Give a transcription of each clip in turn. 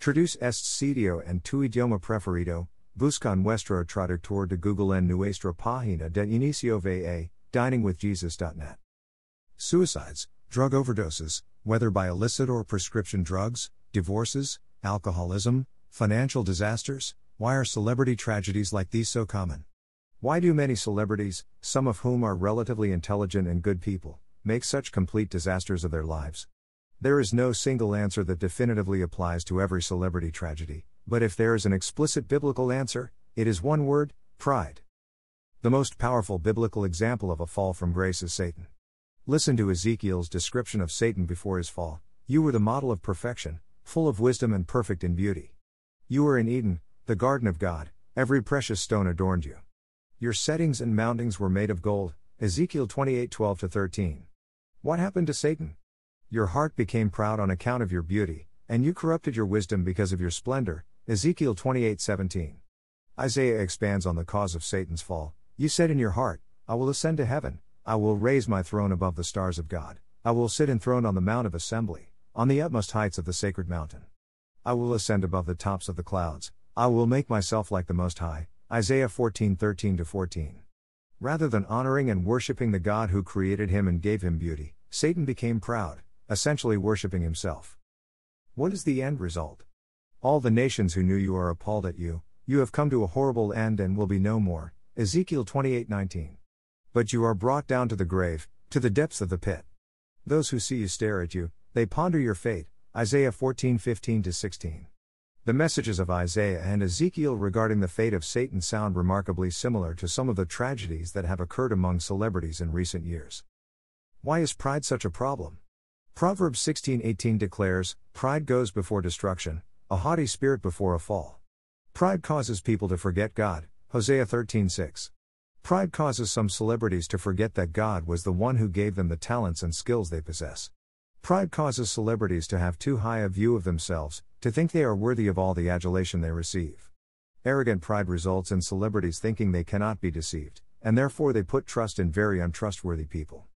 Traduce este sitio en tu idioma preferido. Busca nuestro traductor de Google en nuestra página de inicio va, diningwithjesus.net. Suicides, drug overdoses, whether by illicit or prescription drugs, divorces, alcoholism, financial disasters, why are celebrity tragedies like these so common? Why do many celebrities, some of whom are relatively intelligent and good people, make such complete disasters of their lives? There is no single answer that definitively applies to every celebrity tragedy, but if there is an explicit biblical answer, it is one word pride. The most powerful biblical example of a fall from grace is Satan. Listen to Ezekiel's description of Satan before his fall You were the model of perfection, full of wisdom and perfect in beauty. You were in Eden, the garden of God, every precious stone adorned you. Your settings and mountings were made of gold. Ezekiel 28 12 13. What happened to Satan? Your heart became proud on account of your beauty, and you corrupted your wisdom because of your splendor. Ezekiel 28 17. Isaiah expands on the cause of Satan's fall. You said in your heart, I will ascend to heaven, I will raise my throne above the stars of God, I will sit enthroned on the Mount of Assembly, on the utmost heights of the sacred mountain. I will ascend above the tops of the clouds, I will make myself like the Most High. Isaiah 14 13 14. Rather than honoring and worshipping the God who created him and gave him beauty, Satan became proud, essentially worshipping himself. What is the end result? All the nations who knew you are appalled at you, you have come to a horrible end and will be no more. Ezekiel 28 19. But you are brought down to the grave, to the depths of the pit. Those who see you stare at you, they ponder your fate. Isaiah 14 15 16. The messages of Isaiah and Ezekiel regarding the fate of Satan sound remarkably similar to some of the tragedies that have occurred among celebrities in recent years. Why is pride such a problem? Proverbs 16:18 declares, "Pride goes before destruction, a haughty spirit before a fall." Pride causes people to forget God. Hosea 13:6. Pride causes some celebrities to forget that God was the one who gave them the talents and skills they possess. Pride causes celebrities to have too high a view of themselves, to think they are worthy of all the adulation they receive. Arrogant pride results in celebrities thinking they cannot be deceived, and therefore they put trust in very untrustworthy people.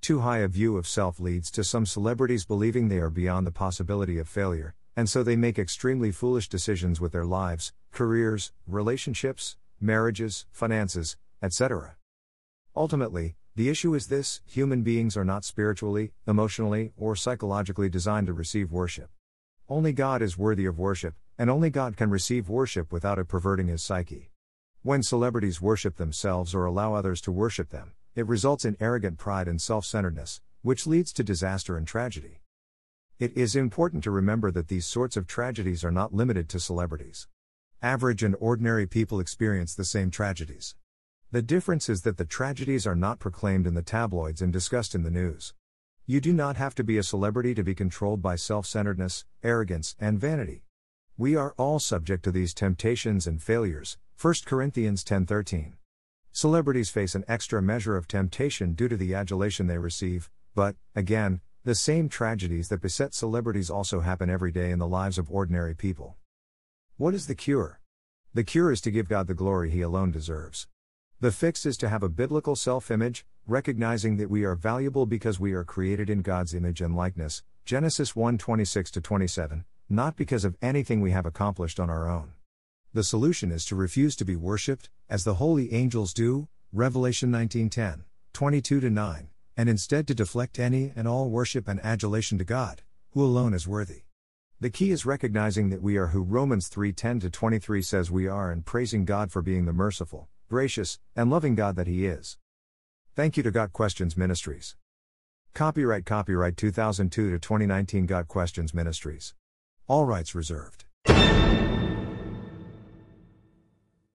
Too high a view of self leads to some celebrities believing they are beyond the possibility of failure, and so they make extremely foolish decisions with their lives, careers, relationships, marriages, finances, etc. Ultimately, the issue is this human beings are not spiritually, emotionally, or psychologically designed to receive worship. Only God is worthy of worship, and only God can receive worship without it perverting his psyche. When celebrities worship themselves or allow others to worship them, it results in arrogant pride and self centeredness, which leads to disaster and tragedy. It is important to remember that these sorts of tragedies are not limited to celebrities. Average and ordinary people experience the same tragedies. The difference is that the tragedies are not proclaimed in the tabloids and discussed in the news. You do not have to be a celebrity to be controlled by self centeredness, arrogance, and vanity. We are all subject to these temptations and failures. 1 Corinthians 10:13. Celebrities face an extra measure of temptation due to the adulation they receive, but again, the same tragedies that beset celebrities also happen every day in the lives of ordinary people. What is the cure? The cure is to give God the glory he alone deserves. The fix is to have a biblical self image, recognizing that we are valuable because we are created in God's image and likeness, Genesis 1 26 27, not because of anything we have accomplished on our own. The solution is to refuse to be worshipped, as the holy angels do, Revelation 19:10, 22 9, and instead to deflect any and all worship and adulation to God, who alone is worthy. The key is recognizing that we are who Romans 3:10 23 says we are and praising God for being the merciful, gracious, and loving God that He is. Thank you to Got Questions Ministries. Copyright Copyright 2002 to 2019 Got Questions Ministries. All rights reserved.